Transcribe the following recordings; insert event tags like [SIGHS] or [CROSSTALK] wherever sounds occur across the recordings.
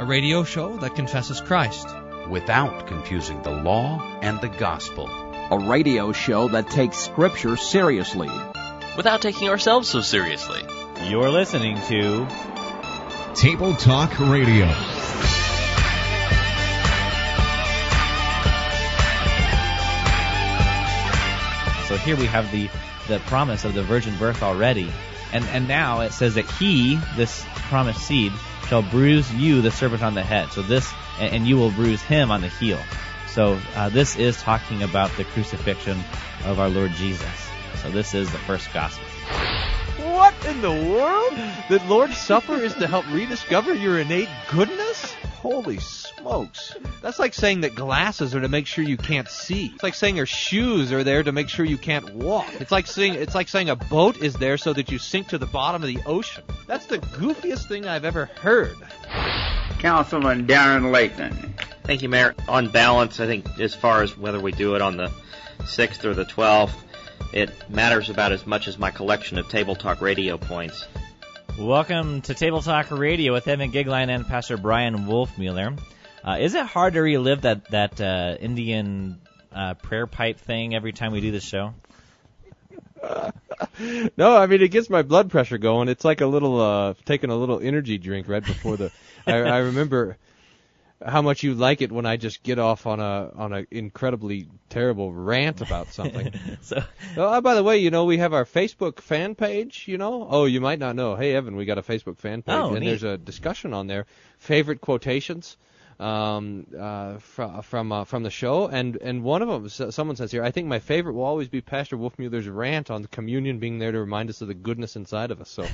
a radio show that confesses Christ without confusing the law and the gospel. A radio show that takes Scripture seriously without taking ourselves so seriously. You're listening to Table Talk Radio. So here we have the the promise of the virgin birth already. And and now it says that he, this promised seed, shall bruise you, the serpent, on the head. So this, and you will bruise him on the heel. So uh, this is talking about the crucifixion of our Lord Jesus. So this is the first gospel. What in the world? The Lord's Supper is to help rediscover your innate goodness? Holy smokes. That's like saying that glasses are to make sure you can't see. It's like saying your shoes are there to make sure you can't walk. It's like saying it's like saying a boat is there so that you sink to the bottom of the ocean. That's the goofiest thing I've ever heard. Councilman Darren Layton. Thank you, Mayor. On balance, I think as far as whether we do it on the 6th or the 12th, it matters about as much as my collection of Table Talk radio points. Welcome to Table Talk Radio with Evan Goeglein and Pastor Bryan Wolfmueller. Uh, is it hard to relive that that uh, Indian uh, prayer pipe thing every time we do this show? [LAUGHS] no, I mean it gets my blood pressure going. It's like a little uh taking a little energy drink right before the. I, I remember how much you like it when I just get off on a on an incredibly terrible rant about [LAUGHS] something. so, oh, uh, by the way, you know we have our Facebook fan page. You know, oh, you might not know. Hey, Evan, we got a Facebook fan page, oh, and neat. there's a discussion on there. Favorite quotations um, uh, fr- from uh, from the show, and and one of them, someone says here, I think my favorite will always be Pastor Wolfmueller's rant on communion being there to remind us of the goodness inside of us. So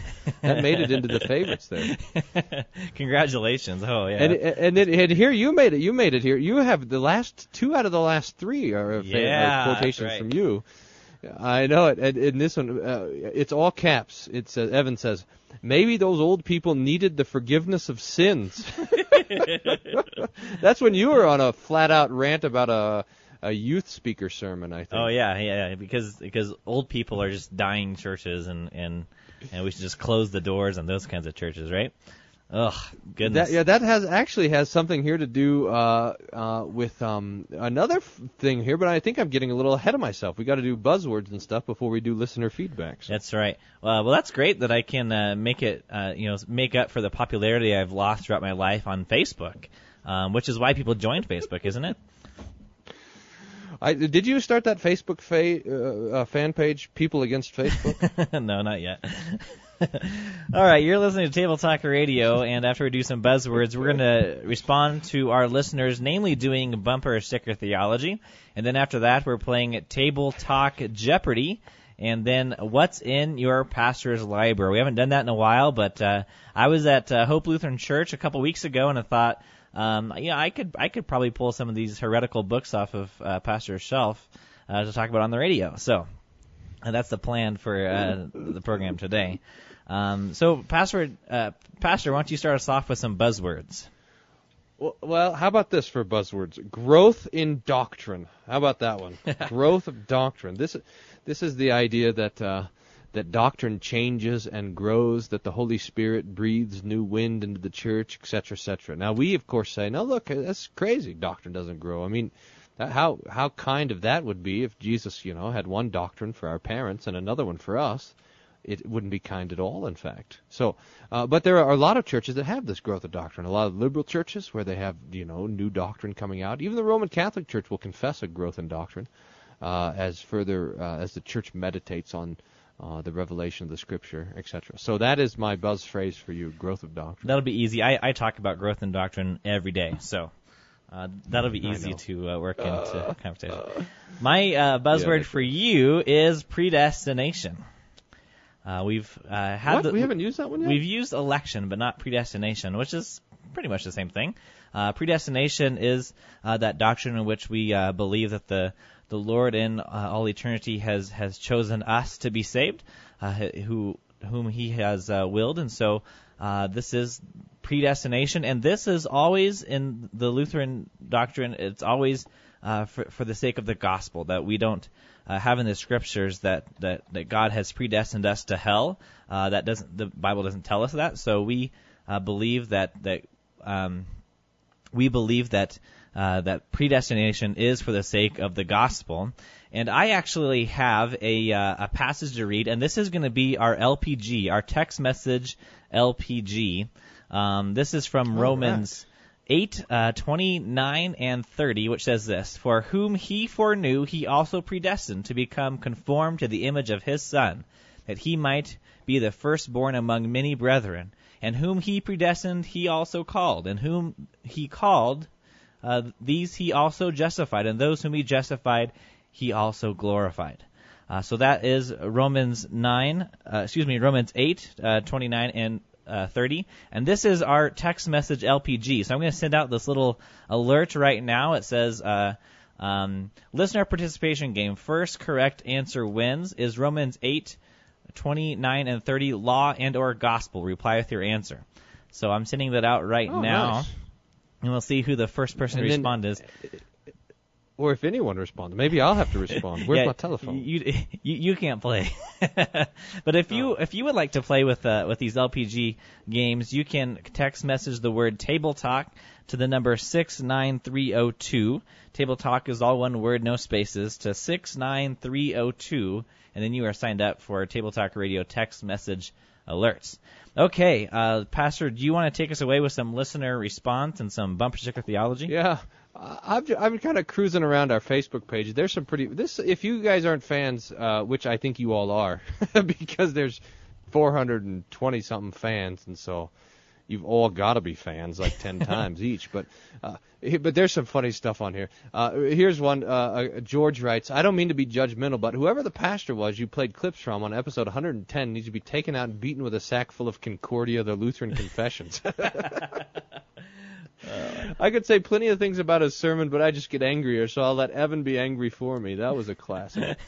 that made it into the [LAUGHS] favorites there. Congratulations! Oh yeah. And and, it, and here you made it. You made it here. You have the last two out of the last three are yeah, quotations right. from you. I know it. And in this one, uh, it's all caps. It says Evan says, maybe those old people needed the forgiveness of sins. [LAUGHS] That's when you were on a flat out rant about a a youth speaker sermon, I think. Oh yeah, yeah, because because old people are just dying churches and and and we should just close the doors on those kinds of churches, right? Ugh, goodness. That, yeah, that has actually has something here to do uh, uh, with um, another f- thing here, but I think I'm getting a little ahead of myself. We got to do buzzwords and stuff before we do listener feedback. So. That's right. Well, well, that's great that I can uh, make it, uh, you know, make up for the popularity I've lost throughout my life on Facebook, um, which is why people joined Facebook, isn't it? I, did you start that Facebook fa- uh, uh, fan page, People Against Facebook? [LAUGHS] no, not yet. [LAUGHS] All right, you're listening to Table Talk Radio, and after we do some buzzwords, we're going to respond to our listeners, namely doing bumper sticker theology, and then after that, we're playing Table Talk Jeopardy, and then what's in your pastor's library. We haven't done that in a while, but uh, I was at uh, Hope Lutheran Church a couple weeks ago, and I thought, um, you know, I could I could probably pull some of these heretical books off of uh, pastor's shelf uh, to talk about on the radio. So. And that's the plan for uh, the program today. Um, so, Pastor, uh, Pastor, why don't you start us off with some buzzwords? Well, well, how about this for buzzwords? Growth in doctrine. How about that one? [LAUGHS] Growth of doctrine. This, this is the idea that uh, that doctrine changes and grows, that the Holy Spirit breathes new wind into the church, etc., etc. Now, we of course say, no, look, that's crazy. Doctrine doesn't grow. I mean, how how kind of that would be if Jesus, you know, had one doctrine for our parents and another one for us it wouldn't be kind at all, in fact. So, uh, but there are a lot of churches that have this growth of doctrine. A lot of liberal churches where they have, you know, new doctrine coming out. Even the Roman Catholic Church will confess a growth in doctrine uh, as further uh, as the church meditates on uh, the revelation of the Scripture, etc. So that is my buzz phrase for you: growth of doctrine. That'll be easy. I, I talk about growth in doctrine every day, so. Uh, that'll be easy to uh, work into conversation. My uh, buzzword yeah, for you is predestination. Uh, we've uh, had what? The, we haven't used that one yet. We've used election, but not predestination, which is pretty much the same thing. Uh, predestination is uh, that doctrine in which we uh, believe that the the Lord in uh, all eternity has has chosen us to be saved, uh, who whom He has uh, willed, and so uh, this is predestination, and this is always in the Lutheran doctrine. It's always uh, for for the sake of the gospel that we don't uh, have in the scriptures that, that, that God has predestined us to hell. Uh, that doesn't the Bible doesn't tell us that. So we believe that that um, we believe that uh, that predestination is for the sake of the gospel. And I actually have a uh, a passage to read, and this is going to be our LPG, our text message LPG. Um, this is from Romans. 8, uh, 29 and 30, which says this, For whom he foreknew, he also predestined to become conformed to the image of his Son, that he might be the firstborn among many brethren. And whom he predestined, he also called. And whom he called, uh, these he also justified. And those whom he justified, he also glorified. Uh, so that is Romans 9, uh, excuse me, Romans 8, uh, 29 and uh, 30. And this is our text message LPG. So I'm going to send out this little alert right now. It says, uh, um, listener participation game. First correct answer wins. Is Romans 8, 29 and 30 law and or gospel? Reply with your answer. So I'm sending that out right Oh, now. nice. And we'll see who the first person And to then- respond is. Or if anyone responds, maybe I'll have to respond. Where's Yeah, my telephone? You, [LAUGHS] you you can't play. [LAUGHS] but if you if you would like to play with uh, with these LPG games, you can text message the word table talk to the number six nine three zero two. Table talk is all one word, no spaces, to six nine three zero two, and then you are signed up for Table Talk Radio text message alerts. Okay, uh, Pastor, do you want to take us away with some listener response and some bumper sticker theology? Yeah, I've I'm kind of cruising around our Facebook page. There's some pretty this if you guys aren't fans, uh, which I think you all are, [LAUGHS] because there's 420 something fans, and so you've all got to be fans like 10 [LAUGHS] times each. But uh, but there's some funny stuff on here. Uh, here's one. Uh, uh, George writes, I don't mean to be judgmental, but whoever the pastor was you played clips from on episode 110 needs to be taken out and beaten with a sack full of Concordia, the Lutheran Confessions. [LAUGHS] [LAUGHS] [LAUGHS] I could say plenty of things about his sermon, but I just get angrier, so I'll let Evan be angry for me. That was a classic.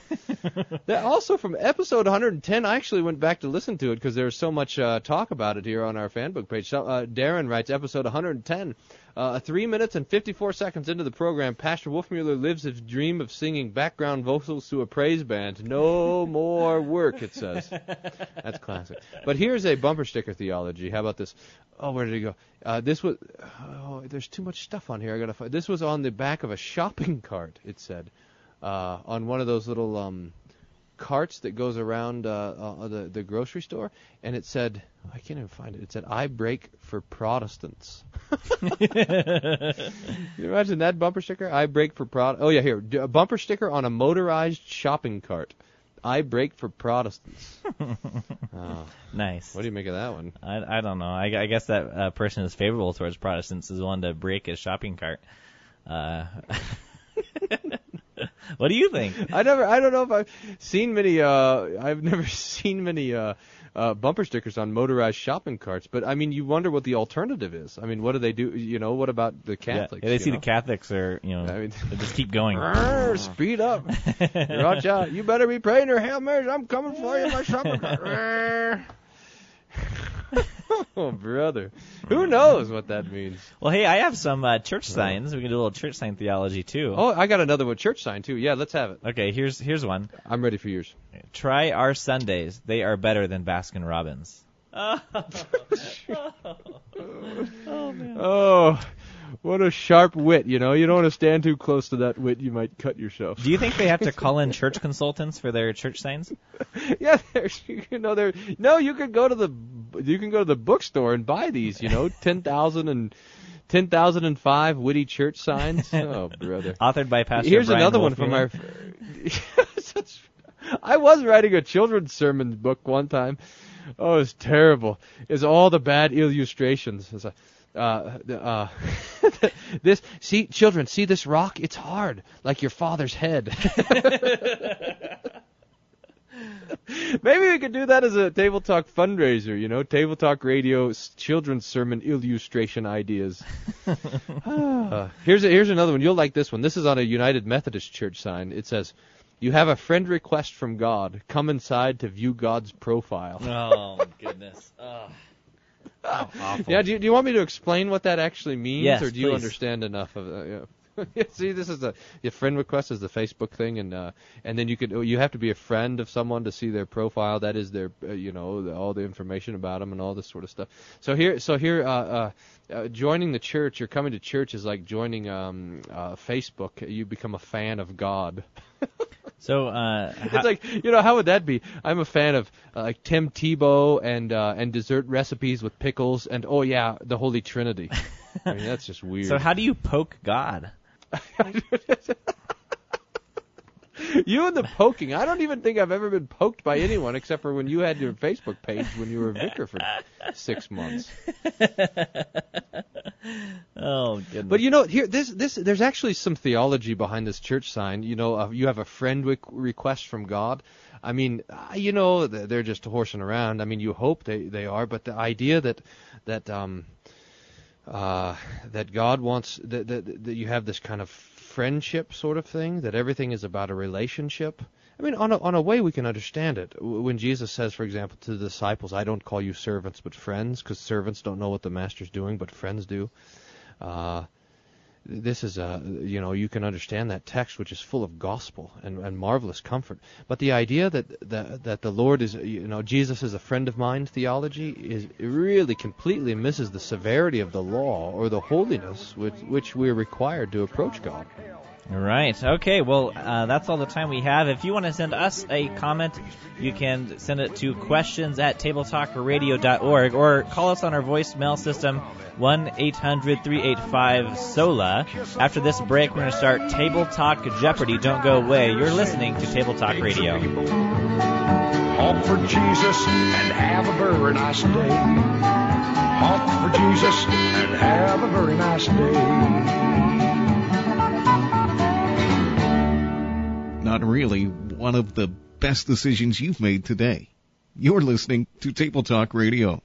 [LAUGHS] that also from episode 110, I actually went back to listen to it because there's so much uh, talk about it here on our fan book page. So, uh, Darren writes episode 110. Uh, three minutes and 54 seconds into the program, Pastor Wolfmueller lives his dream of singing background vocals to a praise band. No [LAUGHS] more work, it says. That's classic. But here's a bumper sticker theology. How about this? Oh, where did it go? Uh, this was. Oh, there's too much stuff on here. I gotta find. This was on the back of a shopping [LAUGHS] cart. It said, uh, on one of those little um, carts that goes around uh, uh, the the grocery store, and it said, I can't even find it. It said, "I break for Protestants." [LAUGHS] Can you imagine that bumper sticker? I break for Pro. Oh yeah, here a bumper sticker on a motorized shopping cart. I break for Protestants. [LAUGHS] oh, Nice. what do you make of that one? I, I don't know. I, I guess that uh, person is favorable towards Protestants is one to break his shopping cart. Uh, [LAUGHS] [LAUGHS] what do you think? I never. I don't know if I've seen many. Uh, I've [LAUGHS] never seen many uh, uh, bumper stickers on motorized shopping carts. But I mean, you wonder what the alternative is. I mean, what do they do? You know, what about the Catholics? Yeah, they see know? the Catholics are, you know, I mean- they just keep going. [LAUGHS] Speed up. Watch out. You better be praying your Hail Marys. I'm coming for you, my shopping cart. Arr. [LAUGHS] oh, brother. Who knows what that means? Well, hey, I have some uh, church signs. We can do a little church sign theology too. Oh, I got another one. Church sign, too. Yeah, let's have it. Okay, here's here's one. I'm ready for yours. Try our Sundays. They are better than Baskin Robbins. [LAUGHS] Oh man. Oh, what a sharp wit, you know. You don't want to stand too close to that wit. You might cut yourself. Do you think they have to [LAUGHS] call in church consultants for their church signs? [LAUGHS] yeah, there's, [LAUGHS] you know, there. No, you could go to the, you can go to the bookstore and buy these. You know, ten thousand and ten thousand and five witty church signs. Oh, brother. Authored by Pastor Here's Brian another one from our. I was writing a children's sermon book one time. Oh, it was terrible. It's all the bad illustrations. It's a, uh, uh, [LAUGHS] this see children see this rock. It's hard, like your father's head. [LAUGHS] Maybe we could do that as a table talk fundraiser. You know, table talk radio children's sermon illustration ideas. [LAUGHS] Uh, here's a, here's another one. You'll like this one. This is on a United Methodist Church sign. It says, "You have a friend request from God. Come inside to view God's profile." oh goodness. Oh. Oh, [LAUGHS] awful. Yeah. Do you, do you want me to explain what that actually means, Yes, or do you please. understand enough of uh, it? [LAUGHS] See, this is a your friend request is the Facebook thing, and uh, and then you could you have to be a friend of someone to see their profile. That is their uh, you know the, all the information about them and all this sort of stuff. So here, so here, uh, uh, uh, joining the church or coming to church is like joining um, uh, Facebook. You become a fan of God. [LAUGHS] So, uh, how, It's like you know how would that be? I'm a fan of uh, like Tim Tebow and uh, and dessert recipes with pickles and oh yeah the Holy Trinity. [LAUGHS] I mean that's just weird. so how do you poke God? [LAUGHS] you and the poking. I don't even think I've ever been poked by anyone except for when you had your Facebook page when you were a vicar for six months. [LAUGHS] Oh goodness. But you know, here this this there's actually some theology behind this church sign. You know, uh, you have a friend re- request from God. I mean, uh, you know, they're just horsing around. I mean, you hope they they are, but the idea that that um uh that God wants that that, that you have this kind of friendship sort of thing, that everything is about a relationship. I mean, on a, on a way we can understand it. When Jesus says, for example, to the disciples, "I don't call you servants, but friends," because servants don't know what the master's doing, but friends do. Uh, this is a you know you can understand that text which is full of gospel and, and marvelous comfort. But the idea that, that that the lord is you know jesus is a friend of mine theology is really completely misses the severity of the law or the holiness with which we're required to approach god Right. Okay. Well, uh, that's all the time we have. If you want to send us a comment, you can send it to questions at tabletalkradio.org or call us on our voicemail system, 1-800-385-SOLA. After this break, we're going to start Table Talk Jeopardy. Don't go away. You're listening to Table Talk Radio. Honk for Jesus and have a very nice day. Honk for Jesus and have a very nice day. Not really one of the best decisions you've made today. You're listening to Table Talk Radio.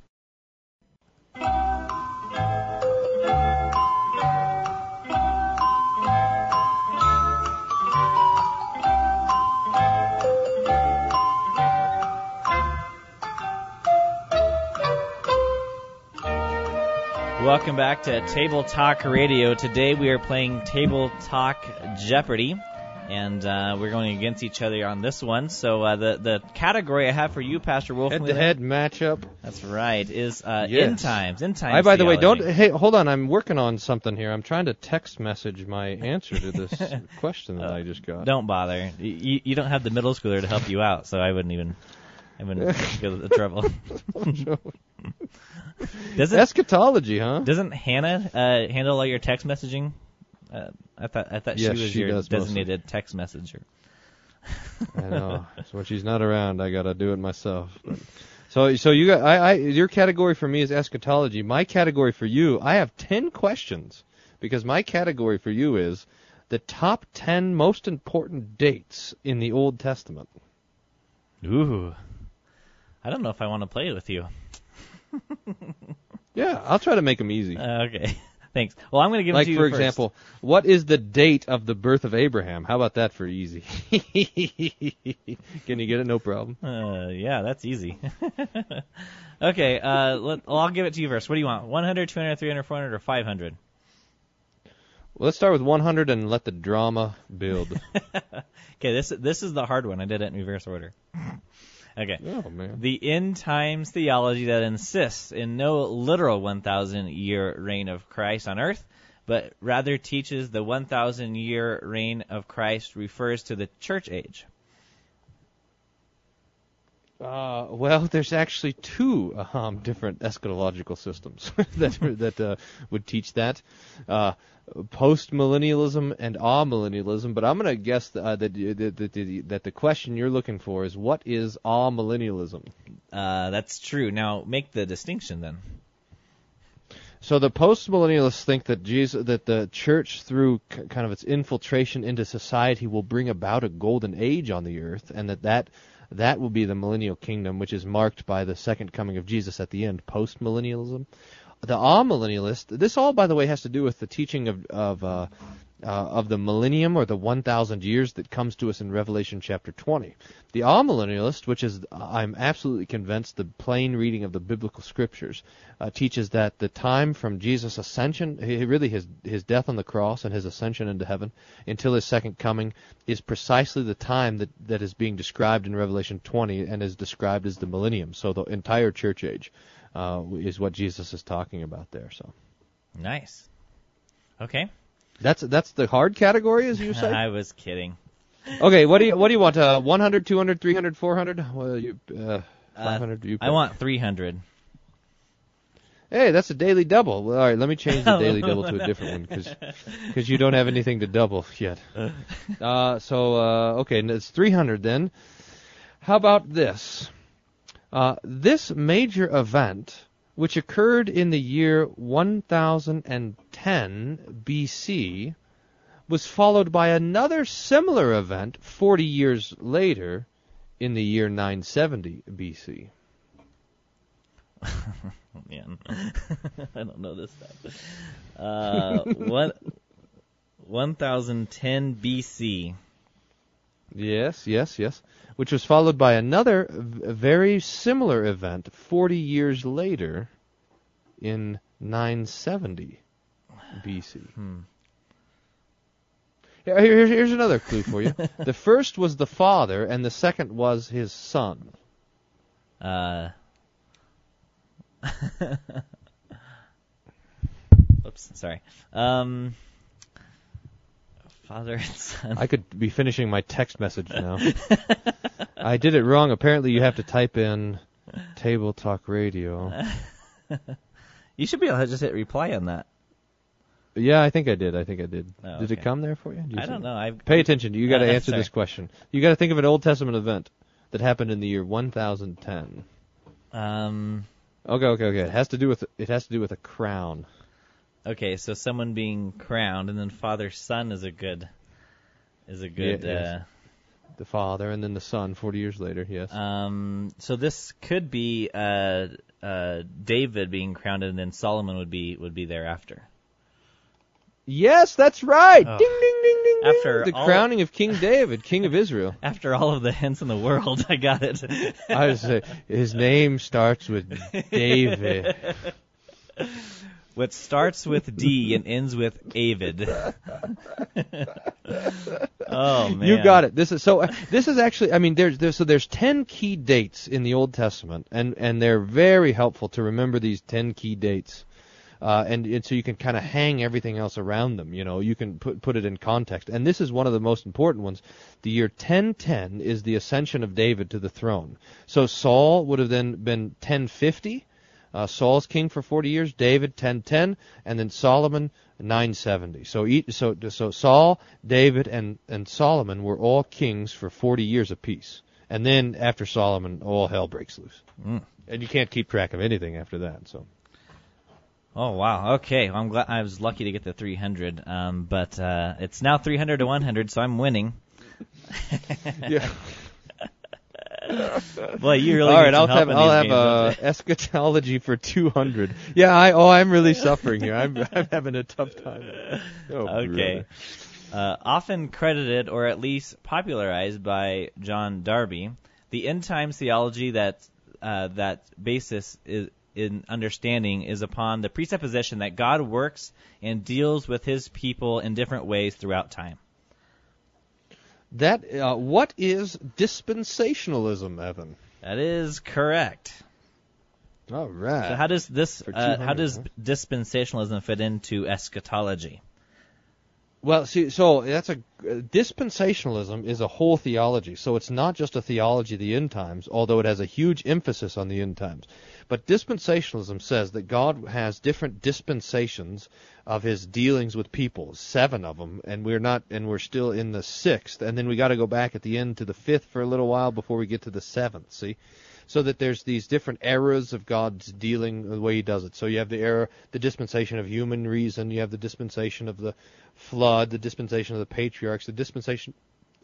Welcome back to Table Talk Radio. Today we are playing Table Talk Jeopardy, and uh, we're going against each other on this one. So uh, the the category I have for you, Pastor Wolf, head to head matchup That's right. Is uh, Yes. end times. End times. I, by the way, don't. Hey, hold on. I'm working on something here. I'm trying to text message my answer to this [LAUGHS] question that I just got. Don't bother. You, you don't have the middle schooler to help you out, so I wouldn't even. I wouldn't [LAUGHS] go the trouble. [LAUGHS] doesn't Eschatology, huh? doesn't Hannah uh, handle all your text messaging? Uh, I thought I thought Yes, she was she your does mostly. designated text messenger. [LAUGHS] I know. [LAUGHS] So when she's not around, I gotta do it myself. But, so, so you got, I, I, your category for me is eschatology. My category for you, I have ten questions because my category for you is the top ten most important dates in the Old Testament. Ooh, I don't know if I want to play with you. [LAUGHS] Yeah, I'll try to make them easy. Uh, okay, thanks. Well, I'm going to give like it to you for first. example, what is the date of the birth of Abraham? How about that for easy? [LAUGHS] Can you get it? No problem. Uh, yeah, that's easy. [LAUGHS] okay, uh, let, well, I'll give it to you first. What do you want? 100, 200, 300, 400, or 500? Well, let's start with 100 and let the drama build. [LAUGHS] Okay, this this is the hard one. I did it in reverse order. Okay. oh man. The end times theology that insists in no literal 1,000 year reign of Christ on earth, but rather teaches the 1,000 year reign of Christ refers to the church age. Uh, well, there's actually two um, different eschatological systems [LAUGHS] that [LAUGHS] that uh, would teach that. Uh, post-millennialism and amillennialism, but I'm going to guess uh, that, that, that, that, that the question you're looking for is what is amillennialism? Uh, that's true. Now, make the distinction then. So the post-millennialists think that Jesus, that the church, through kind of its infiltration into society, will bring about a golden age on the earth, and that that that will be the millennial kingdom, which is marked by the second coming of Jesus at the end. Post-millennialism. The amillennialist. This all, by the way, has to do with the teaching of of uh, uh, of the millennium or the 1,000 years that comes to us in Revelation chapter 20. The amillennialist, which is I'm absolutely convinced the plain reading of the biblical scriptures, uh, teaches that the time from Jesus' ascension, really his his death on the cross and his ascension into heaven, until his second coming, is precisely the time that that is being described in Revelation 20 and is described as the millennium. So the entire church age uh, is what Jesus is talking about there. So Nice. Okay. That's that's the hard category, as you [LAUGHS] say. I was kidding. Okay, what do you what do you want? Uh, 100, 200, 300, 400? Well, you uh, 500. you I want 300. Hey, that's a daily double. Well, all right, let me change the daily double to a different one because [LAUGHS] you don't have anything to double yet. [LAUGHS] Uh, so uh, okay, it's 300 then. How about this? Uh, this major event, which occurred in the year 1010 BC, was followed by another similar event 40 years later in the year 970 BC. [LAUGHS] Man, [LAUGHS] I don't know this stuff. Uh, [LAUGHS] what? 1010 BC. Yes, yes, yes. Which was followed by another v- very similar event 40 years later in 970 BC. Hmm. Here, here- here's another clue for you. [LAUGHS] the first was the father, and the second was his son. Uh. [LAUGHS] Oops, sorry. Um. Father and son. I could be finishing my text message now. [LAUGHS] I did it wrong. Apparently, you have to type in Table Talk Radio. [LAUGHS] You should be able to just hit reply on that. Yeah, I think I did. I think I did. Oh, did it come there for you? You I don't it? know. I Pay attention. You got to Uh, answer this question. You got to think of an Old Testament event that happened in the year 1010. Um. Okay, okay, okay. It has to do with it has to do with a crown. Okay, so someone being crowned, and then father son is a good is a good. Yeah, yes. The father and then the son 40 years later. Yes. uh, um. So this could be uh uh David being crowned, and then Solomon would be would be thereafter. yes, that's right. Oh. Ding ding ding ding ding. After the crowning of King David, King of Israel. [LAUGHS] After all of the hints in the world, I got it. I would say his name starts with [LAUGHS] David. What starts with D and ends with Avid. [LAUGHS] oh man. You got it. This is so. This is actually. I mean, there's, there's so there's ten key dates in the Old Testament, and and they're very helpful to remember these ten key dates. Uh, and, and so you can kind of hang everything else around them. You know, you can put put it in context. And this is one of the most important ones. The year 1010 is the ascension of David to the throne. So Saul would have then been 1050. Uh, Saul's king for 40 years, David 1010, and then Solomon 970. So so so Saul, David, and and Solomon were all kings for 40 years apiece. And then after Solomon, all hell breaks loose. Mm. And you can't keep track of anything after that. So Oh wow. Okay. Well, I'm glad I was lucky to get the 300. Um, but uh, it's now 300 to 100, so I'm winning. [LAUGHS] yeah. [LAUGHS] [LAUGHS] Boy, you really all need some I'll help have in I'll have games, uh, eschatology for 200. Yeah. I oh I'm really suffering here. I'm [LAUGHS] I'm having a tough time. Oh, okay. Uh, often credited or at least popularized by John Darby, the end times theology that uh, that basis is in understanding is upon the presupposition that God works and deals with His people in different ways throughout time. That uh, what is dispensationalism, Evan? That is correct. All right. So how does this uh, how does dispensationalism fit into eschatology? Well, see, so that's a uh, dispensationalism is a whole theology. So it's not just a theology of the end times, although it has a huge emphasis on the end times. But dispensationalism says that God has different dispensations of His dealings with people, seven of them, and we're not, and we're still in the sixth, and then we got to go back at the end to the fifth for a little while before we get to the seventh. See, so that there's these different eras of God's dealing the way He does it. So you have the era, the dispensation of human reason, you have the dispensation of the flood, the dispensation of the patriarchs, the dispensation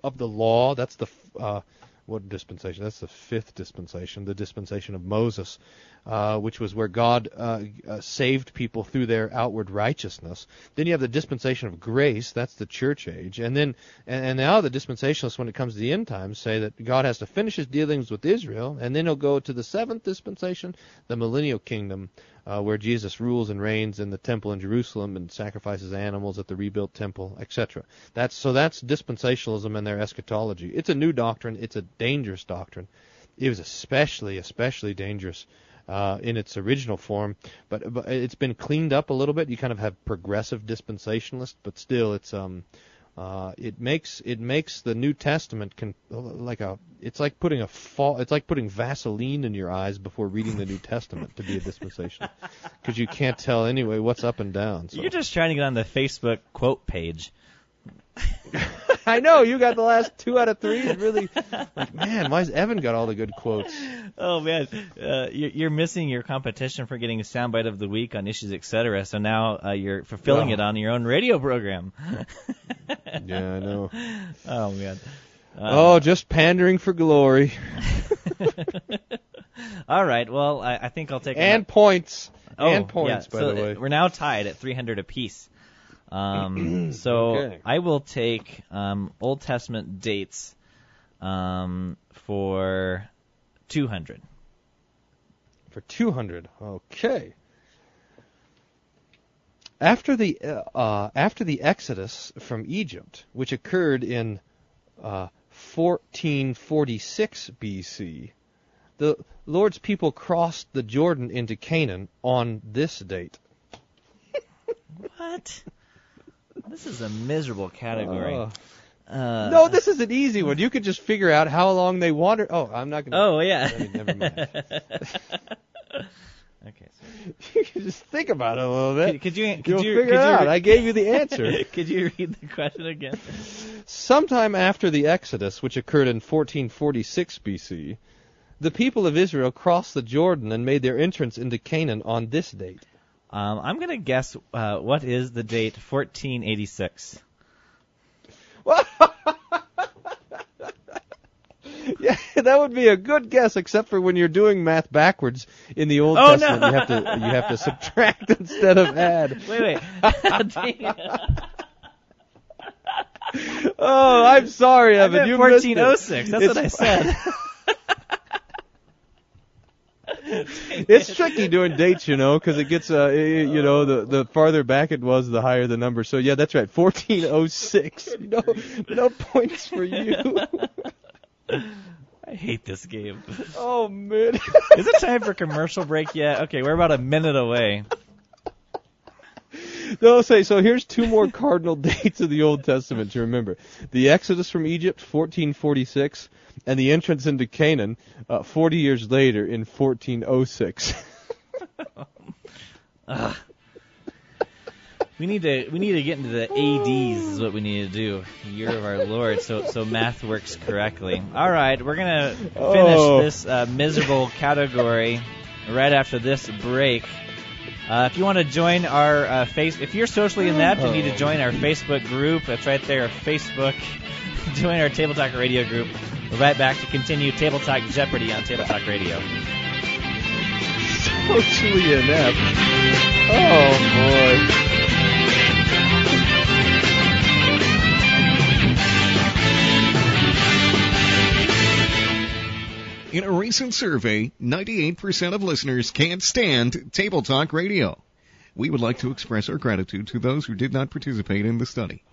of the law. That's the uh, what dispensation? That's the fifth dispensation, the dispensation of Moses, uh, which was where God uh, uh, saved people through their outward righteousness. Then you have the dispensation of grace, that's the church age, and then and, and now the dispensationalists, when it comes to the end times, say that God has to finish His dealings with Israel, and then He'll go to the seventh dispensation, the millennial kingdom, uh, where Jesus rules and reigns in the temple in Jerusalem and sacrifices animals at the rebuilt temple, etc. That's so that's dispensationalism and their eschatology. It's a new doctrine. It's a dangerous doctrine. It was especially especially dangerous uh, in its original form, but, but it's been cleaned up a little bit. You kind of have progressive dispensationalists, but still it's um uh, it makes it makes the New Testament con- like a it's like putting a fa- it's like putting Vaseline in your eyes before reading the New Testament to be a dispensation because you can't tell anyway what's up and down. So. You're just trying to get on the Facebook quote page. [LAUGHS] [LAUGHS] I know you got the last two out of three. Really like, man, why's Evan got all the good quotes? Oh man, uh, you're, you're missing your competition for getting a soundbite of the week on issues, etc. So now uh, you're fulfilling Oh. it on your own radio program. [LAUGHS] Yeah, I know. [LAUGHS] Oh man. Uh, oh, just pandering for glory All right. Well, I, I think I'll take and points oh, and points. yeah, by so the way, we're now tied at 300 apiece. Um, [CLEARS THROAT] so Okay. I will take um, Old Testament dates um, for 200. for 200. Okay. After the uh, uh, after the Exodus from Egypt, which occurred in uh, 1446 BC, the Lord's people crossed the Jordan into Canaan on this date. [LAUGHS] What? This is a miserable category. Uh, Uh, no, this is an easy one. You could just figure out how long they wandered. Oh, I'm not going to. Oh yeah. I [LAUGHS] mean, never mind. [LAUGHS] okay. So [LAUGHS] you can just think about it a little bit. could, could you could You'll you figure could it you out. I gave you the answer. could you read the question again? Sometime after the Exodus, which occurred in 1446 BC, the people of Israel crossed the Jordan and made their entrance into Canaan on this date. Um, I'm gonna guess uh, what is the date 1486. [LAUGHS] Yeah, that would be a good guess, except for when you're doing math backwards in the Old Oh, Testament. no. You have to you have to [LAUGHS] subtract instead of add. Wait, wait. [LAUGHS] Oh, I'm sorry, I Evan. meant you missed it. 1406. That's what I said. [LAUGHS] It's tricky doing dates, you know, because it gets, uh, i- you know, the the farther back it was, the higher the number. So yeah, that's right, 1406. [LAUGHS] No, no points for you. [LAUGHS] I hate this game. Oh man. Is it time for commercial break yet? Okay, we're about a minute away. No, say so. Here's two more [LAUGHS] cardinal dates of the Old Testament to remember: the Exodus from Egypt, 1446, and the entrance into Canaan, uh, 40 years later in 1406. [LAUGHS] Ugh. We need to we need to get into the ADs is what we need to do. Year of our Lord, so so math works correctly. All right, we're gonna finish Oh. this uh, miserable category right after this break. Uh, if you want to join our uh, face, if you're socially inept and need to join our Facebook group, that's right there, Facebook. [LAUGHS] join our Table Talk Radio group. We're right back to continue Table Talk Jeopardy on Table Talk Radio. Socially inept. Oh boy. In a recent survey, 98% of listeners can't stand Table Talk Radio. We would like to express our gratitude to those who did not participate in the study.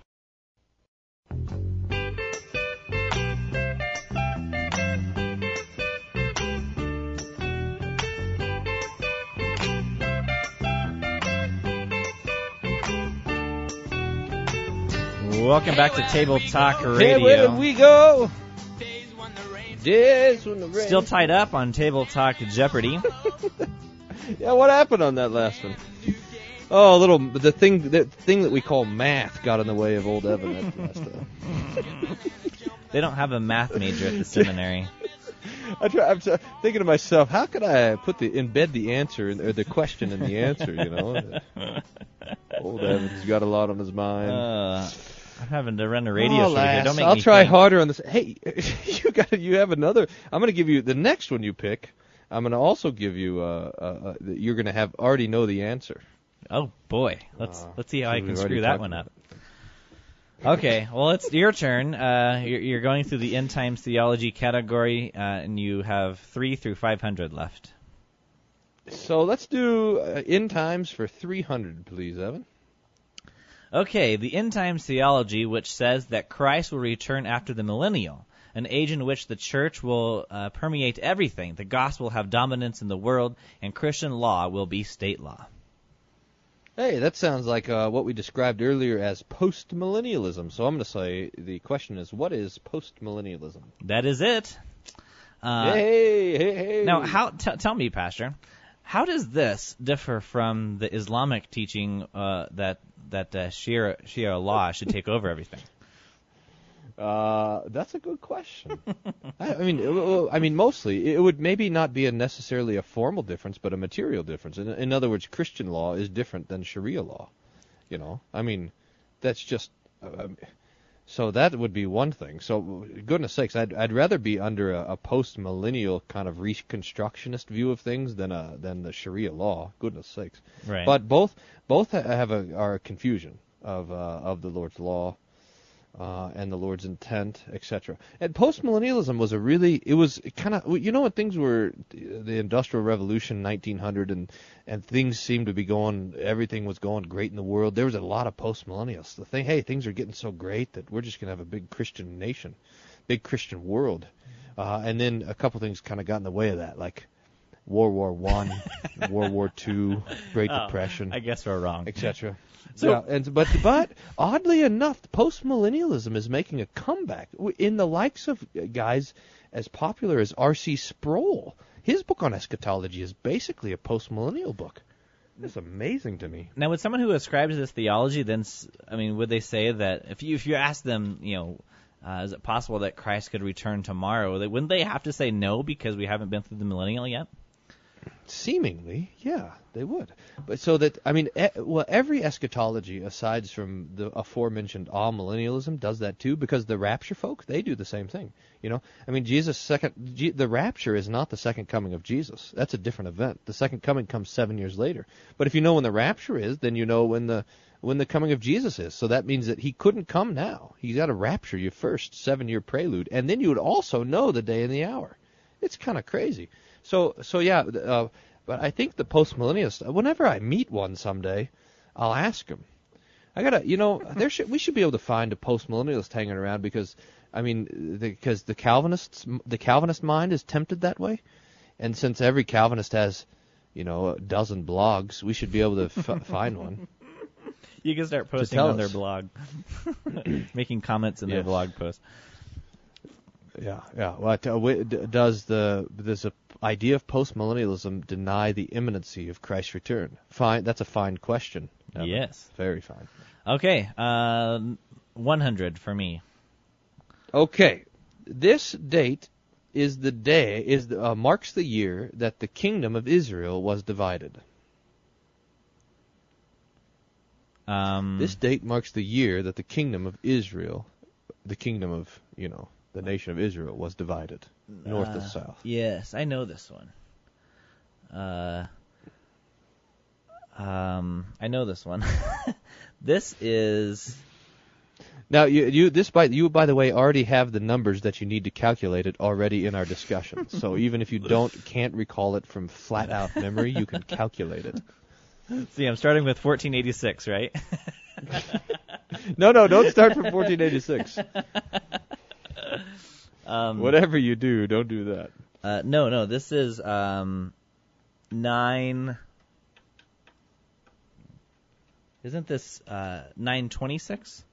Welcome back to Table Talk Radio. Hey, where did we go? When the rain. Still tied up on Table Talk Jeopardy. [LAUGHS] Yeah, what happened on that last one? Oh, a little the thing the thing that we call math got in the way of old Evan. [LAUGHS] They don't have a math major at the seminary. [LAUGHS] I try, I'm try- thinking to myself, how could I put the embed the answer or the question in the answer? You know, old Evan's got a lot on his mind. Uh, I'm having to run a radio oh, show here. Don't make I'll try think. harder on this. Hey, [LAUGHS] you got you have another. I'm going to give you the next one you pick. I'm going to also give you. Uh, uh, uh, you're going to have already know the answer. Oh boy, let's Uh, let's see how I can screw that one up. Okay, well it's your turn. Uh, you're, you're going through the end times theology category, uh, and you have three through 500 left. So let's do uh, end times for 300, please, Evan. Okay, the end times theology, which says that Christ will return after the millennial, an age in which the church will uh, permeate everything, the gospel will have dominance in the world, and Christian law will be state law. Hey, that sounds like uh, what we described earlier as post-millennialism. So I'm going to say the question is, what is post-millennialism? That is it. Uh, hey, hey, hey. Now, how? T- tell me, Pastor, how does this differ from the Islamic teaching uh, that that uh, Sharia, Sharia law should take over everything? Uh, that's a good question. [LAUGHS] I, I mean, I mean, mostly it would maybe not be a necessarily a formal difference, but a material difference. In, in other words, Christian law is different than Sharia law. You know, I mean, that's just. Uh, so that would be one thing. So goodness sakes, I'd I'd rather be under a, a post-millennial kind of reconstructionist view of things than a than the Sharia law. Goodness sakes. Right. But both both have a are a confusion of uh, of the Lord's law uh, and the Lord's intent, etc. And postmillennialism was a really it was kind of you know when things were the Industrial Revolution 1900 and and things seemed to be going everything was going great in the world. There was a lot of postmillennials. The thing, hey, things are getting so great that we're just gonna have a big Christian nation, big Christian world. Uh, and then a couple things kind of got in the way of that, like World War One, [LAUGHS] World War Two, Great Oh, Depression I guess we're wrong. etc. [LAUGHS] So- yeah, and but but oddly enough, postmillennialism is making a comeback in the likes of uh, guys as popular as R.C. Sproul. His book on eschatology is basically a postmillennial book. It's amazing to me. Now, would someone who ascribes to this theology then, I mean, would they say that if you if you ask them, you know, uh, is it possible that Christ could return tomorrow? They, wouldn't they have to say no because we haven't been through the millennial yet? Seemingly, yeah, they would. But so that I mean, e- well, every eschatology, aside from the aforementioned amillennialism, does that too. Because the rapture folk, they do the same thing. You know, I mean, Jesus' second, G, the rapture is not the second coming of Jesus. That's a different event. The second coming comes seven years later. But if you know when the rapture is, then you know when the when the coming of Jesus is. So that means that he couldn't come now. He's got to rapture you first, seven year prelude, and then you would also know the day and the hour. It's kind of crazy. So so yeah, uh, but I think the postmillennialist. Whenever I meet one someday, I'll ask him. I gotta, you know, [LAUGHS] there should we should be able to find a postmillennialist hanging around because, I mean, because the, Calvinists, the Calvinist mind is tempted that way, and since every Calvinist has, you know, a dozen blogs, we should be able to [LAUGHS] f- find one. You can start posting on their blog, [COUGHS] making comments in their blog post. Yeah, yeah. What uh, wi- does the does the idea of postmillennialism deny the imminency of Christ's return? Fine, that's a fine question. Evan. Yes. very fine. Okay, uh, 100 for me. Okay, this date is the day is the, uh, marks the year that the kingdom of Israel was divided. Um, This date marks the year that the kingdom of Israel, the kingdom of you know the nation of Israel, was divided north and uh, south. Yes, I know this one. Uh, um, I know this one. [LAUGHS] this is Now you you this by you by the way already have the numbers that you need to calculate it already in our discussion. [LAUGHS] so even if you don't can't recall it from flat out [LAUGHS] memory, you can calculate it. see, I'm starting with 1486, right? No, no, don't start from 1486. Um, Whatever you do, don't do that. Uh, no, no, this is um, nine. Isn't this uh, 926?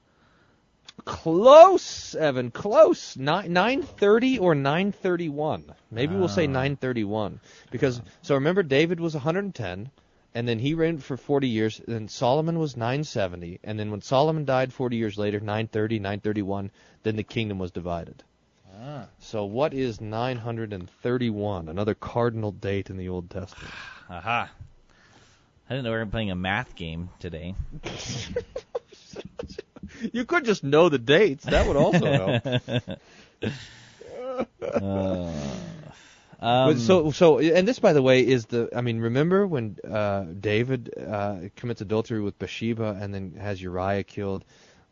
Close, Evan. Close. Nine nine thirty or nine thirty one. Maybe we'll say Ah. nine thirty one because so remember David was 110, and then he reigned for 40 years. Then Solomon was 970, and then when Solomon died 40 years later, 930, 931, then the kingdom was divided. Ah. So what is 931? Another cardinal date in the Old Testament. [SIGHS] Aha. I didn't know we were playing a math game today. [LAUGHS] You could just know the dates. That would also help. [LAUGHS] Uh, um, so so and this by the way is the I mean remember when uh, David uh, commits adultery with Bathsheba and then has Uriah killed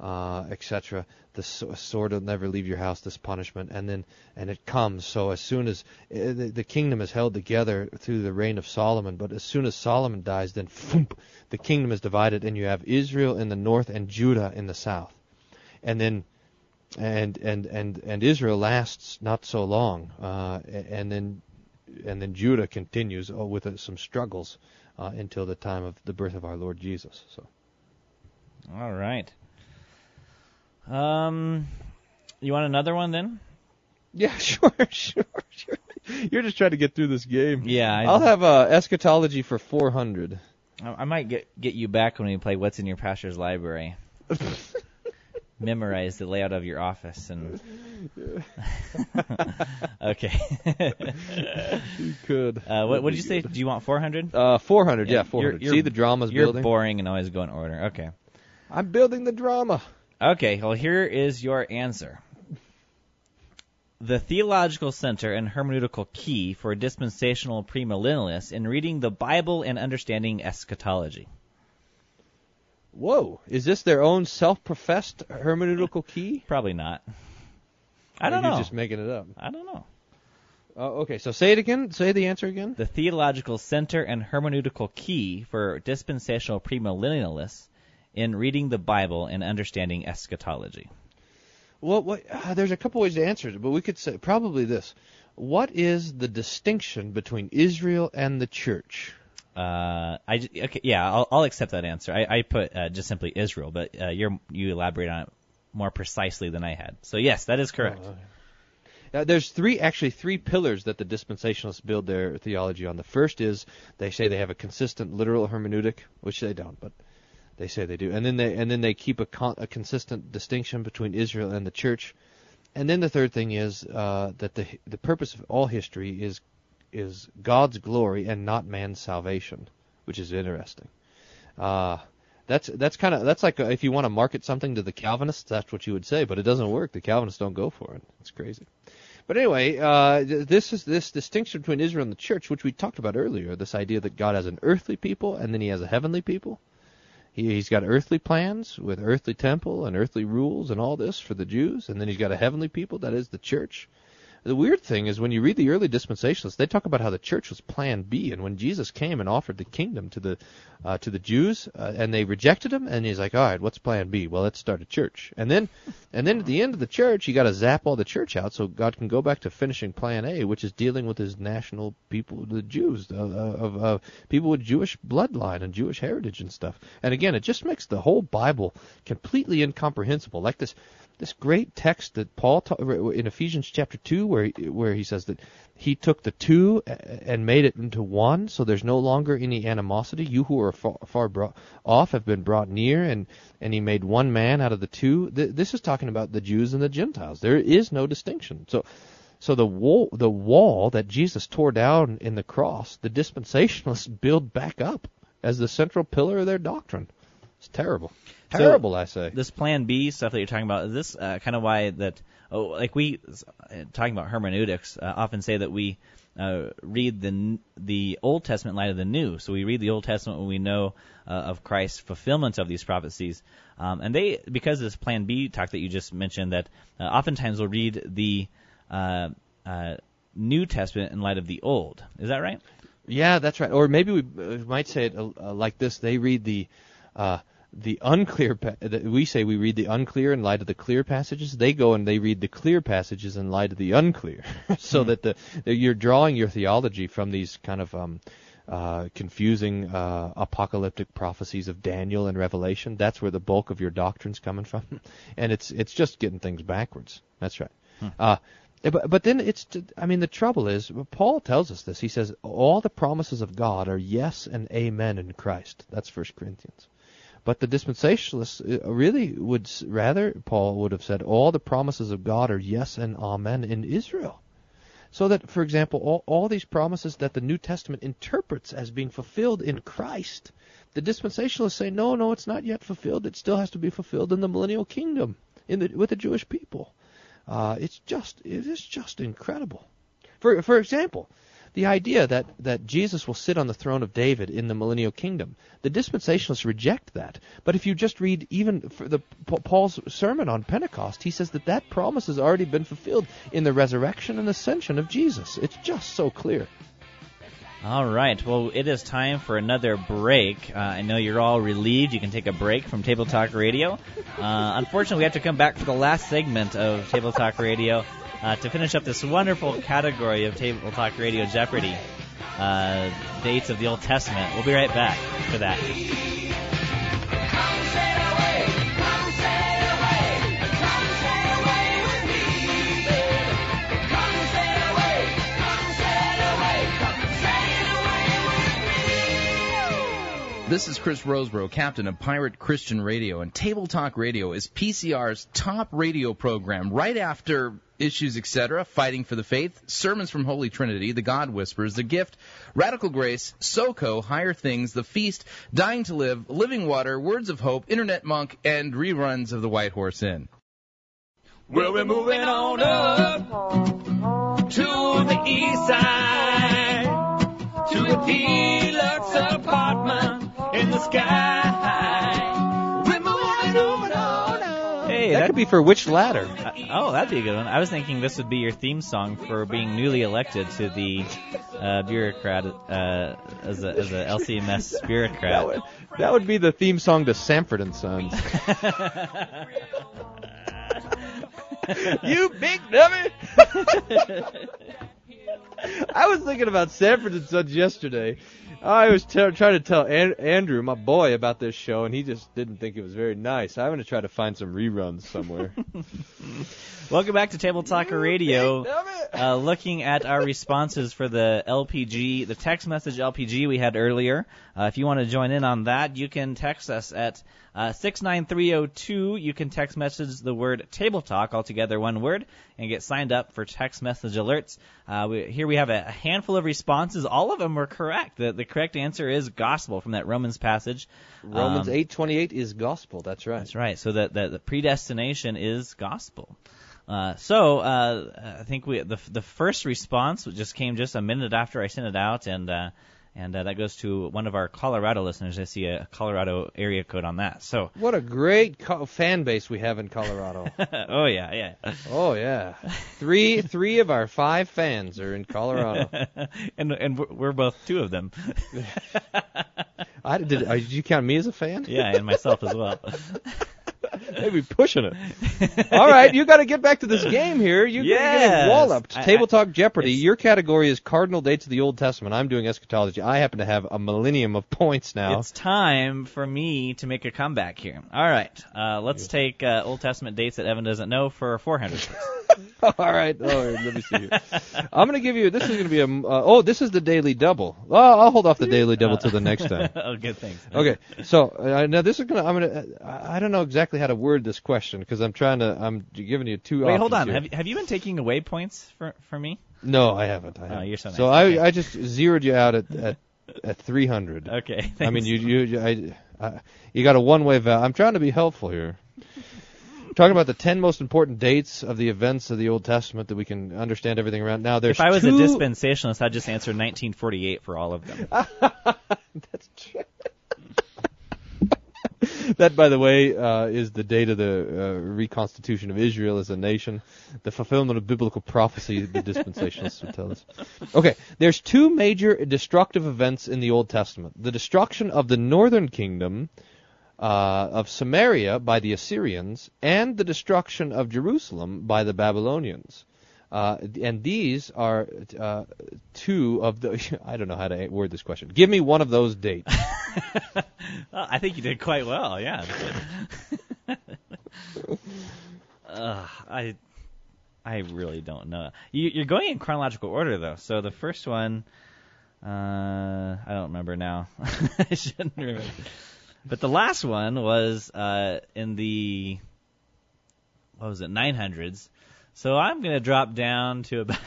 uh, etc the sword will never leave your house this punishment. And then and it comes. So as soon as uh, the, the kingdom is held together through the reign of Solomon. But as soon as Solomon dies then phoomp, the kingdom is divided. And you have Israel in the north and Judah in the south. And then and and and and Israel lasts not so long, uh, and then and then Judah continues uh, with uh, some struggles until the time of the birth of our Lord Jesus. So. All right. Um, you want another one then? yeah, [LAUGHS] sure, sure, sure. You're just trying to get through this game. Yeah, I, I'll have uh, eschatology for 400. I I might get get you back when we play What's in Your Pastor's Library. [LAUGHS] Memorize the layout of your office and. [LAUGHS] okay. You could. Uh, what what did you say? Do you want 400? Uh, 400, yeah, You're- 400. you're- See the drama's You're building. boring and always go in order. Okay. I'm building the drama. Okay, well, here is your answer. The theological center and hermeneutical key for dispensational premillennialists in reading the Bible and understanding eschatology. Whoa, is this their own self-professed hermeneutical key? Probably not. I don't you're know. just making it up. I don't know. Uh, okay, so say it again. Say the answer again. The theological center and hermeneutical key for dispensational premillennialists in reading the Bible and understanding eschatology. Well, what, uh, there's a couple ways to answer it, but we could say probably this: What is the distinction between Israel and the church? Uh, I okay, yeah, I'll, I'll accept that answer. I, I put uh, just simply Israel, but uh, you're you elaborate on it more precisely than I had. So yes, that is correct. Uh, there's three, actually three pillars that the dispensationalists build their theology on. The first is they say they have a consistent literal hermeneutic, which they don't, but they say they do. And then they and then they keep a, con- a consistent distinction between Israel and the church. And then the third thing is uh, that the the purpose of all history is is God's glory and not man's salvation, which is interesting. Uh, that's that's kind of that's like uh if you want to market something to the Calvinists, that's what you would say, but it doesn't work. The Calvinists don't go for it. It's crazy. But anyway, uh, th- this is this distinction between Israel and the church, which we talked about earlier. This idea that God has an earthly people and then He has a heavenly people. He, he's got earthly plans with earthly temple and earthly rules and all this for the Jews, and then He's got a heavenly people that is the church. The weird thing is when you read the early dispensationalists, they talk about how the church was Plan B, and when Jesus came and offered the kingdom to the uh, to the Jews, uh, and they rejected him, and he's like, all right, what's Plan B? Well, let's start a church, and then and then at the end of the church, you got to zap all the church out so God can go back to finishing Plan A, which is dealing with his national people, the Jews, uh, of, of, of people with Jewish bloodline and Jewish heritage and stuff. And again, it just makes the whole Bible completely incomprehensible. Like this this great text that Paul ta- in Ephesians chapter two, where he, where he says that he took the two and made it into one, so there's no longer any animosity. You who are far, far off have been brought near, and and he made one man out of the two. Th- this is talking about the Jews and the Gentiles. There is no distinction. So. So the wall, the wall that Jesus tore down in the cross, the dispensationalists [LAUGHS] build back up as the central pillar of their doctrine. It's terrible, So- terrible, I say. This Plan B stuff that you're talking about this uh, kind of why that oh like we uh, talking about hermeneutics uh, often say that we uh, read the n- the Old Testament in light of the New. So we read the Old Testament when we know uh, of Christ's fulfillment of these prophecies. Um, and they because of this Plan B talk that you just mentioned that uh, oftentimes we'll read the uh, uh, New Testament in light of the Old. Is that right? Yeah, that's right. Or maybe we uh, might say it uh, like this: They read the uh, the unclear. Pa- we say we read the unclear in light of the clear passages. They go and they read the clear passages in light of the unclear, [LAUGHS] so that the that you're drawing your theology from these kind of um, uh, confusing uh, apocalyptic prophecies of Daniel and Revelation. That's where the bulk of your doctrine's coming from, [LAUGHS] and it's it's just getting things backwards. That's right. Uh, but, but then it's, I mean, the trouble is, Paul tells us this. He says, all the promises of God are yes and amen in Christ. That's First Corinthians. But the dispensationalists uh, really would rather, Paul would have said, all the promises of God are yes and amen in Israel. So that, for example, all, all these promises that the New Testament interprets as being fulfilled in Christ, The dispensationalists say, no, no, it's not yet fulfilled. It still has to be fulfilled in the millennial kingdom, in the with the Jewish people. Uh, it's just it is just incredible. For for example, the idea that, that Jesus will sit on the throne of David in the millennial kingdom. The dispensationalists reject that. But if you just read even the Paul's sermon on Pentecost, he says that that promise has already been fulfilled in the resurrection and ascension of Jesus. It's just so clear. All right. Well, it is time for another break. Uh, I know you're all relieved. You can take a break from Table Talk Radio. Uh, unfortunately, we have to come back for the last segment of Table Talk Radio uh, to finish up this wonderful category of Table Talk Radio Jeopardy uh, dates of the Old Testament. We'll be right back for that. This is Chris Rosebrough, captain of Pirate Christian Radio, and Table Talk Radio is PCR's top radio program right after Issues Etc., Fighting for the Faith, Sermons from Holy Trinity, The God Whispers, The Gift, Radical Grace, SoCo, Higher Things, The Feast, Dying to Live, Living Water, Words of Hope, Internet Monk, and reruns of The White Horse Inn. Well, we're moving on up to the east side, to a deluxe the sky. We're moving on up. Hey, that, could be for which ladder? Uh, [LAUGHS] oh, that'd be a good one. I was thinking this would be your theme song for being newly elected to the uh, bureaucrat uh, as a as a LCMS [LAUGHS] bureaucrat. That would, that would be the theme song to Sanford and Sons. [LAUGHS] you big dummy! I was thinking about Sanford and Sons yesterday. I was t- trying to tell An- Andrew, my boy, about this show, and he just didn't think it was very nice. I'm going to try to find some reruns somewhere. [LAUGHS] Welcome back to Table Talker Radio. Uh, looking at our responses for the LPG, the text message LPG we had earlier. Uh, if you want to join in on that, you can text us at uh, 69302. You can text message the word Table Talk, altogether one word, and get signed up for text message alerts. Uh, we, here we have a, handful of responses. All of them were correct. The, the correct answer is gospel from that Romans passage. Romans Um, 8:28 is gospel. That's right. That's right. So that, that the predestination is gospel. Uh, so uh, I think we the the first response just came just a minute after I sent it out, and uh, and uh, that goes to one of our Colorado listeners. I see a Colorado area code on that. So What a great co- fan base we have in Colorado. [LAUGHS] oh yeah, yeah. oh yeah, three three of our five fans are in Colorado. [LAUGHS] and and we're, both two of them. [LAUGHS] I did. Uh, did you count me as a fan? yeah, and myself as well. Maybe pushing it. All right, you got to get back to this game here. You're Yes. getting walloped. I- Table I- Talk Jeopardy. Your category is cardinal dates of the Old Testament. I'm doing eschatology. I happen to have a millennium of [LAUGHS] points now. It's time for me to make a comeback here. All right, uh, let's take uh, Old Testament dates that Evan doesn't know for 400. [LAUGHS] [LAUGHS] All right. Oh, let me see here. I'm going to give you. This is going to be a. Uh, oh, this is the daily double. Oh, I'll hold off the daily double till the next time. [LAUGHS] oh, good things. Okay, so uh, now this is gonna. I'm gonna. I I don't know exactly how to word this question because I'm trying to. I'm giving you two. Wait, hold on. here. Have, have you been taking away points for for me? No, I haven't. I haven't. you're so nice. So I Okay. I just zeroed you out at at, at 300. [LAUGHS] Okay. I mean you you you- I, I you got a one way valve. I'm trying to be helpful here. Talking about the ten most important dates of the events of the Old Testament that we can understand everything around. Now there's If I was two, a dispensationalist, I'd just answer 1948 for all of them. [LAUGHS] That's true. that, by the way, uh, is the date of the uh, reconstitution of Israel as a nation, the fulfillment of biblical prophecy. The [LAUGHS] dispensationalists would tell us. Okay, there's two major destructive events in the Old Testament: the destruction of the northern kingdom. Uh, of Samaria by the Assyrians and the destruction of Jerusalem by the Babylonians. Uh, and these are uh, two of the. [LAUGHS] I don't know how to word this question. Give me one of those dates. [LAUGHS] Well, I think you did quite well. Yeah. uh, [LAUGHS] I I really don't know. You, you're going in chronological order though. So the first one, uh, I don't remember now. I shouldn't remember. But the last one was uh, in the what was it 900s. So I'm going to drop down to about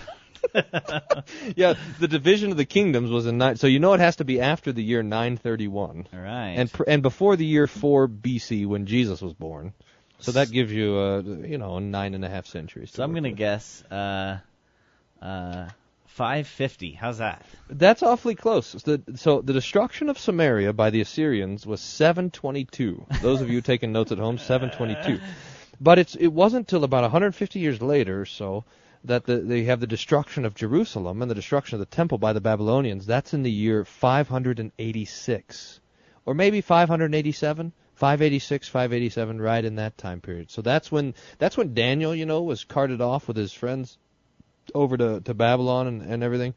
[LAUGHS] yeah, the division of the kingdoms was in nine. So you know it has to be after the year 931. All right. And pr- and before the year 4 BC when Jesus was born. So that gives you, uh, you know, nine and a half centuries. so I'm going to guess uh, uh, 550. How's that? That's awfully close. The, so the destruction of Samaria by the Assyrians was 722. Those of you taking notes at home, 722. But it's it wasn't till about 150 years later or so that the, they have the destruction of Jerusalem and the destruction of the temple by the Babylonians. That's in the year 586, or maybe 587. 586, 587, right in that time period. So that's when that's when Daniel, you know, was carted off with his friends over to, to Babylon and, and everything.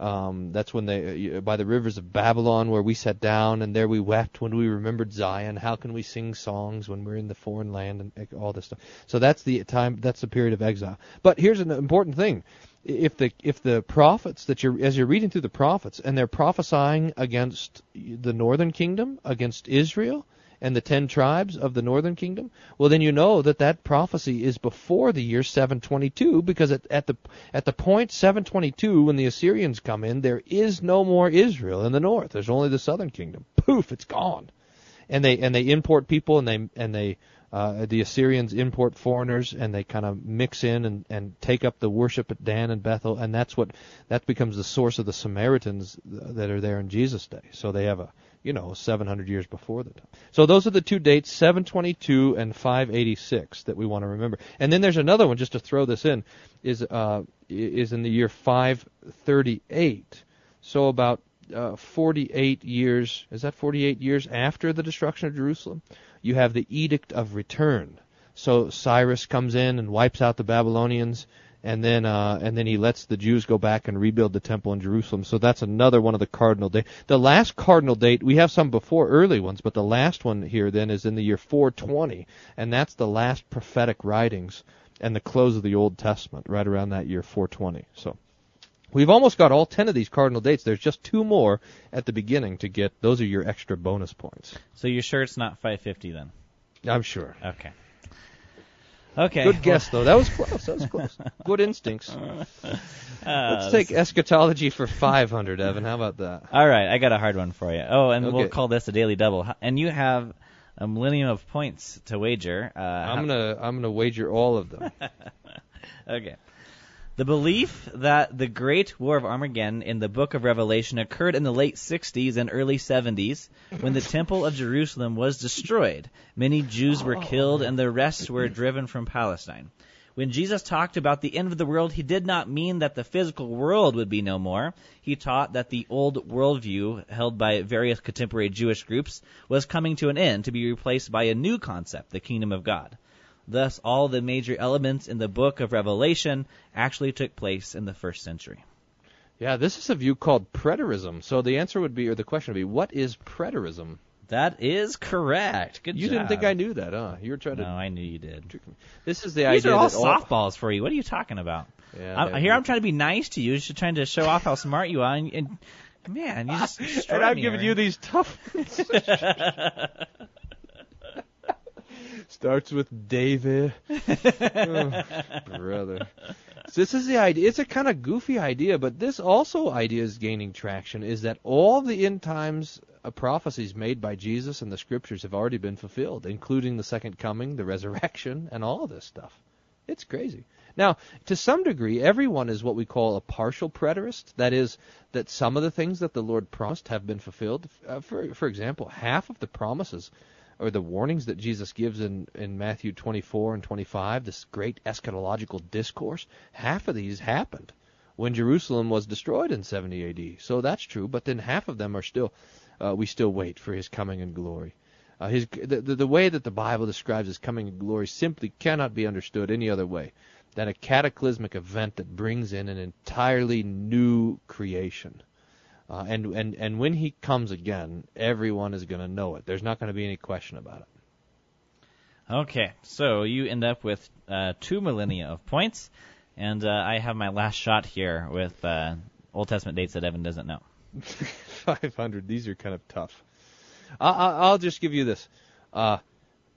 Um, that's when they uh, by the rivers of Babylon where we sat down and there we wept when we remembered Zion. How can we sing songs when we're in the foreign land and all this stuff? So that's the time. That's the period of exile. But here's an important thing: if the if the prophets that you're as you're reading through the prophets and they're prophesying against the northern kingdom, against Israel and the ten tribes of the northern kingdom, well then you know that that prophecy is before the year 722 because at, at the at the point 722 when the Assyrians come in, there is no more Israel in the north. There's only the southern kingdom. Poof, it's gone. And they and they import people and they and they uh, the Assyrians import foreigners and they kind of mix in and, and take up the worship at Dan and Bethel, and that's what that becomes the source of the Samaritans that are there in Jesus' day. So they have a you know 700 years before the time. So those are the two dates, 722 and 586 that we want to remember. And then there's another one just to throw this in is uh, is in the year 538. So about uh, 48 years, is that 48 years after the destruction of Jerusalem? You have the Edict of Return. So Cyrus comes in and wipes out the Babylonians, and then uh, and then he lets the Jews go back and rebuild the temple in Jerusalem. So that's another one of the cardinal date. The last cardinal date we have some before early ones, but the last one here then is in the year 420, and that's the last prophetic writings and the close of the Old Testament, right around that year 420. So. We've almost got all 10 of these cardinal dates. There's just two more at the beginning to get. Those are your extra bonus points. So you're sure it's not 550 then? I'm sure. Okay. Okay. Good guess, though. That was close. That was [LAUGHS] close. Good instincts. Uh, Let's take eschatology for 500, Evan. How about that? All right, I got a hard one for you. Oh, and we'll call this a daily double. And you have a millennium of points to wager. Uh, I'm gonna I'm gonna wager all of them. [LAUGHS] okay. The belief that the Great War of Armageddon in the book of Revelation occurred in the late 60s and early 70s when the Temple of Jerusalem was destroyed. Many Jews were killed and the rest were driven from Palestine. When Jesus talked about the end of the world, he did not mean that the physical world would be no more. He taught that the old worldview held by various contemporary Jewish groups was coming to an end to be replaced by a new concept, the kingdom of God. Thus, all the major elements in the book of Revelation actually took place in the first century. Yeah, this is a view called preterism. So the answer would be, or the question would be, what is preterism? That is correct. Good you job. didn't think I knew that, huh? You were trying No, to. I knew you did. This is the These idea are all that all, softballs for you. What are you talking about? Yeah, I'm, here I'm trying to be nice to you, just trying to show off how smart you are, and, and man, you just [LAUGHS] and I'm giving you these tough. [LAUGHS] Starts with David. [LAUGHS] Oh, brother. So this is the idea. It's a kind of goofy idea, but this also idea is gaining traction. Is that all the end times uh, prophecies made by Jesus and the scriptures have already been fulfilled, including the second coming, the resurrection, and all of this stuff. It's crazy. Now, to some degree, everyone is what we call a partial preterist. That is, that some of the things that the Lord promised have been fulfilled. Uh, for, for example, half of the promises or the warnings that Jesus gives in, in Matthew 24 and 25, this great eschatological discourse, half of these happened when Jerusalem was destroyed in 70 AD. So that's true, but then half of them are still, uh, we still wait for his coming in glory. Uh, his, the, the, the way that the Bible describes his coming in glory simply cannot be understood any other way than a cataclysmic event that brings in an entirely new creation. Uh, and, and, and when he comes again, everyone is going to know it. There's not going to be any question about it. Okay, so you end up with uh, two millennia of points, and uh, I have my last shot here with uh, Old Testament dates that Evan doesn't know. [LAUGHS] 500. These are kind of tough. I, I, I'll just give you this: uh,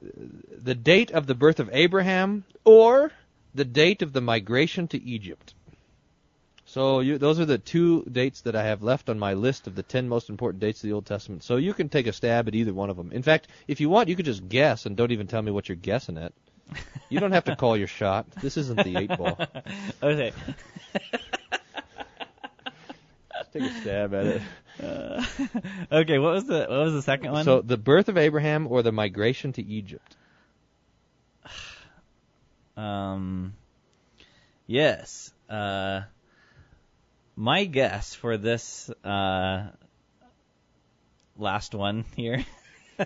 the date of the birth of Abraham, or the date of the migration to Egypt. So you, those are the two dates that I have left on my list of the 10 most important dates of the Old Testament. So you can take a stab at either one of them. In fact, if you want, you could just guess and don't even tell me what you're guessing at. You don't have to call your shot. This isn't the eight ball. [LAUGHS] okay. Take a stab at it. Uh, [LAUGHS] okay, what was the what was the second one? So the birth of Abraham or the migration to Egypt. [SIGHS] Um, yes. Uh, my guess for this uh, last one here. [LAUGHS]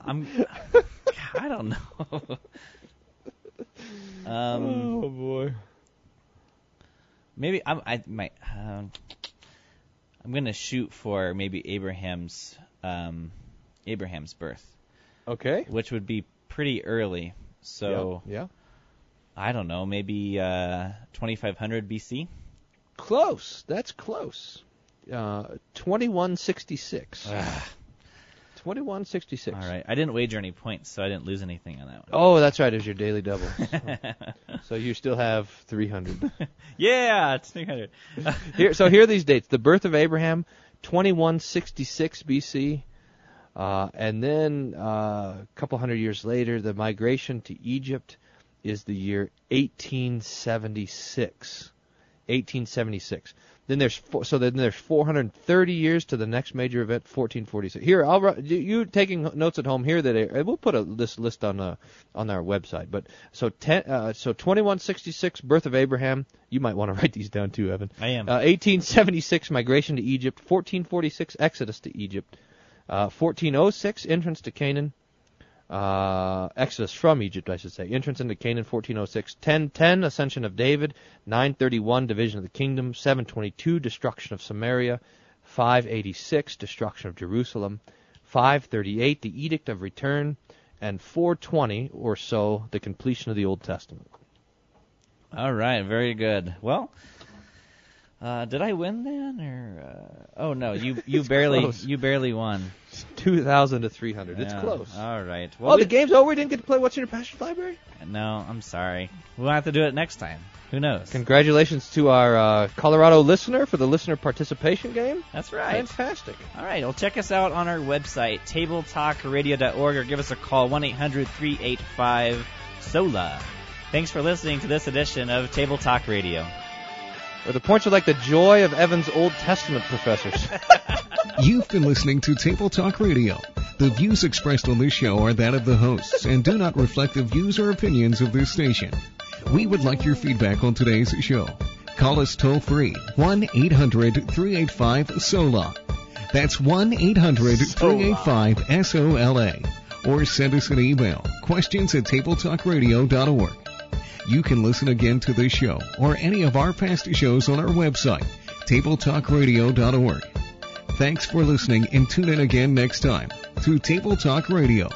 I'm. I don't know. [LAUGHS] um, oh boy. Maybe I'm. I might. Um, I'm gonna shoot for maybe Abraham's um, Abraham's birth. Okay. Which would be pretty early. So yeah. yeah. I don't know, maybe uh, 2500 BC. Close. That's close. Uh, 2166. 2166. All right. I didn't wager any points, so I didn't lose anything on that one. Oh, that's right. It was your daily double. [LAUGHS] so you still have 300. [LAUGHS] yeah, it's 300. [LAUGHS] here, so here are these dates: the birth of Abraham, 2166 BC, uh, and then uh, a couple hundred years later, the migration to Egypt is the year 1876. 1876. Then there's four, so then there's 430 years to the next major event, 1446. Here, I'll you, taking notes at home here that uh, we'll put a this list on uh, on our website. But so ten, uh, so 2166 birth of Abraham. You might want to [LAUGHS] write these down too, Evan. I am. Uh, 1876 migration to Egypt. 1446 exodus to Egypt. Uh, 1406 entrance to Canaan. Uh, Exodus from Egypt, I should say. Entrance into Canaan, 1406. 1010, ascension of David. 931, division of the kingdom. 722, destruction of Samaria. 586, destruction of Jerusalem. 538, the edict of return. And 420 or so, the completion of the Old Testament. All right, very good. Well, uh, did I win then, or uh, oh no, you [LAUGHS] you barely close. you barely won. 2,000 to 300. It's Yeah, close. All right. oh, we- the game's over. We didn't get to play What's in Your Pastor's Library? No, I'm sorry. We'll have to do it next time. Who knows? Congratulations to our uh, Colorado listener for the listener participation game. That's right. Fantastic. All right. Well, check us out on our website, tabletalkradio.org, or give us a call, 1 800 385 SOLA. Thanks for listening to this edition of Table Talk Radio. Or the points are like the joy of Evan's Old Testament professors. [LAUGHS] You've been listening to Table Talk Radio. The views expressed on this show are that of the hosts and do not reflect the views or opinions of this station. We would like your feedback on today's show. Call us toll free 1 800 385 SOLA. That's 1 800 385 SOLA. Or send us an email questions at tabletalkradio.org. You can listen again to this show or any of our past shows on our website, tabletalkradio.org. Thanks for listening and tune in again next time to Table Talk Radio.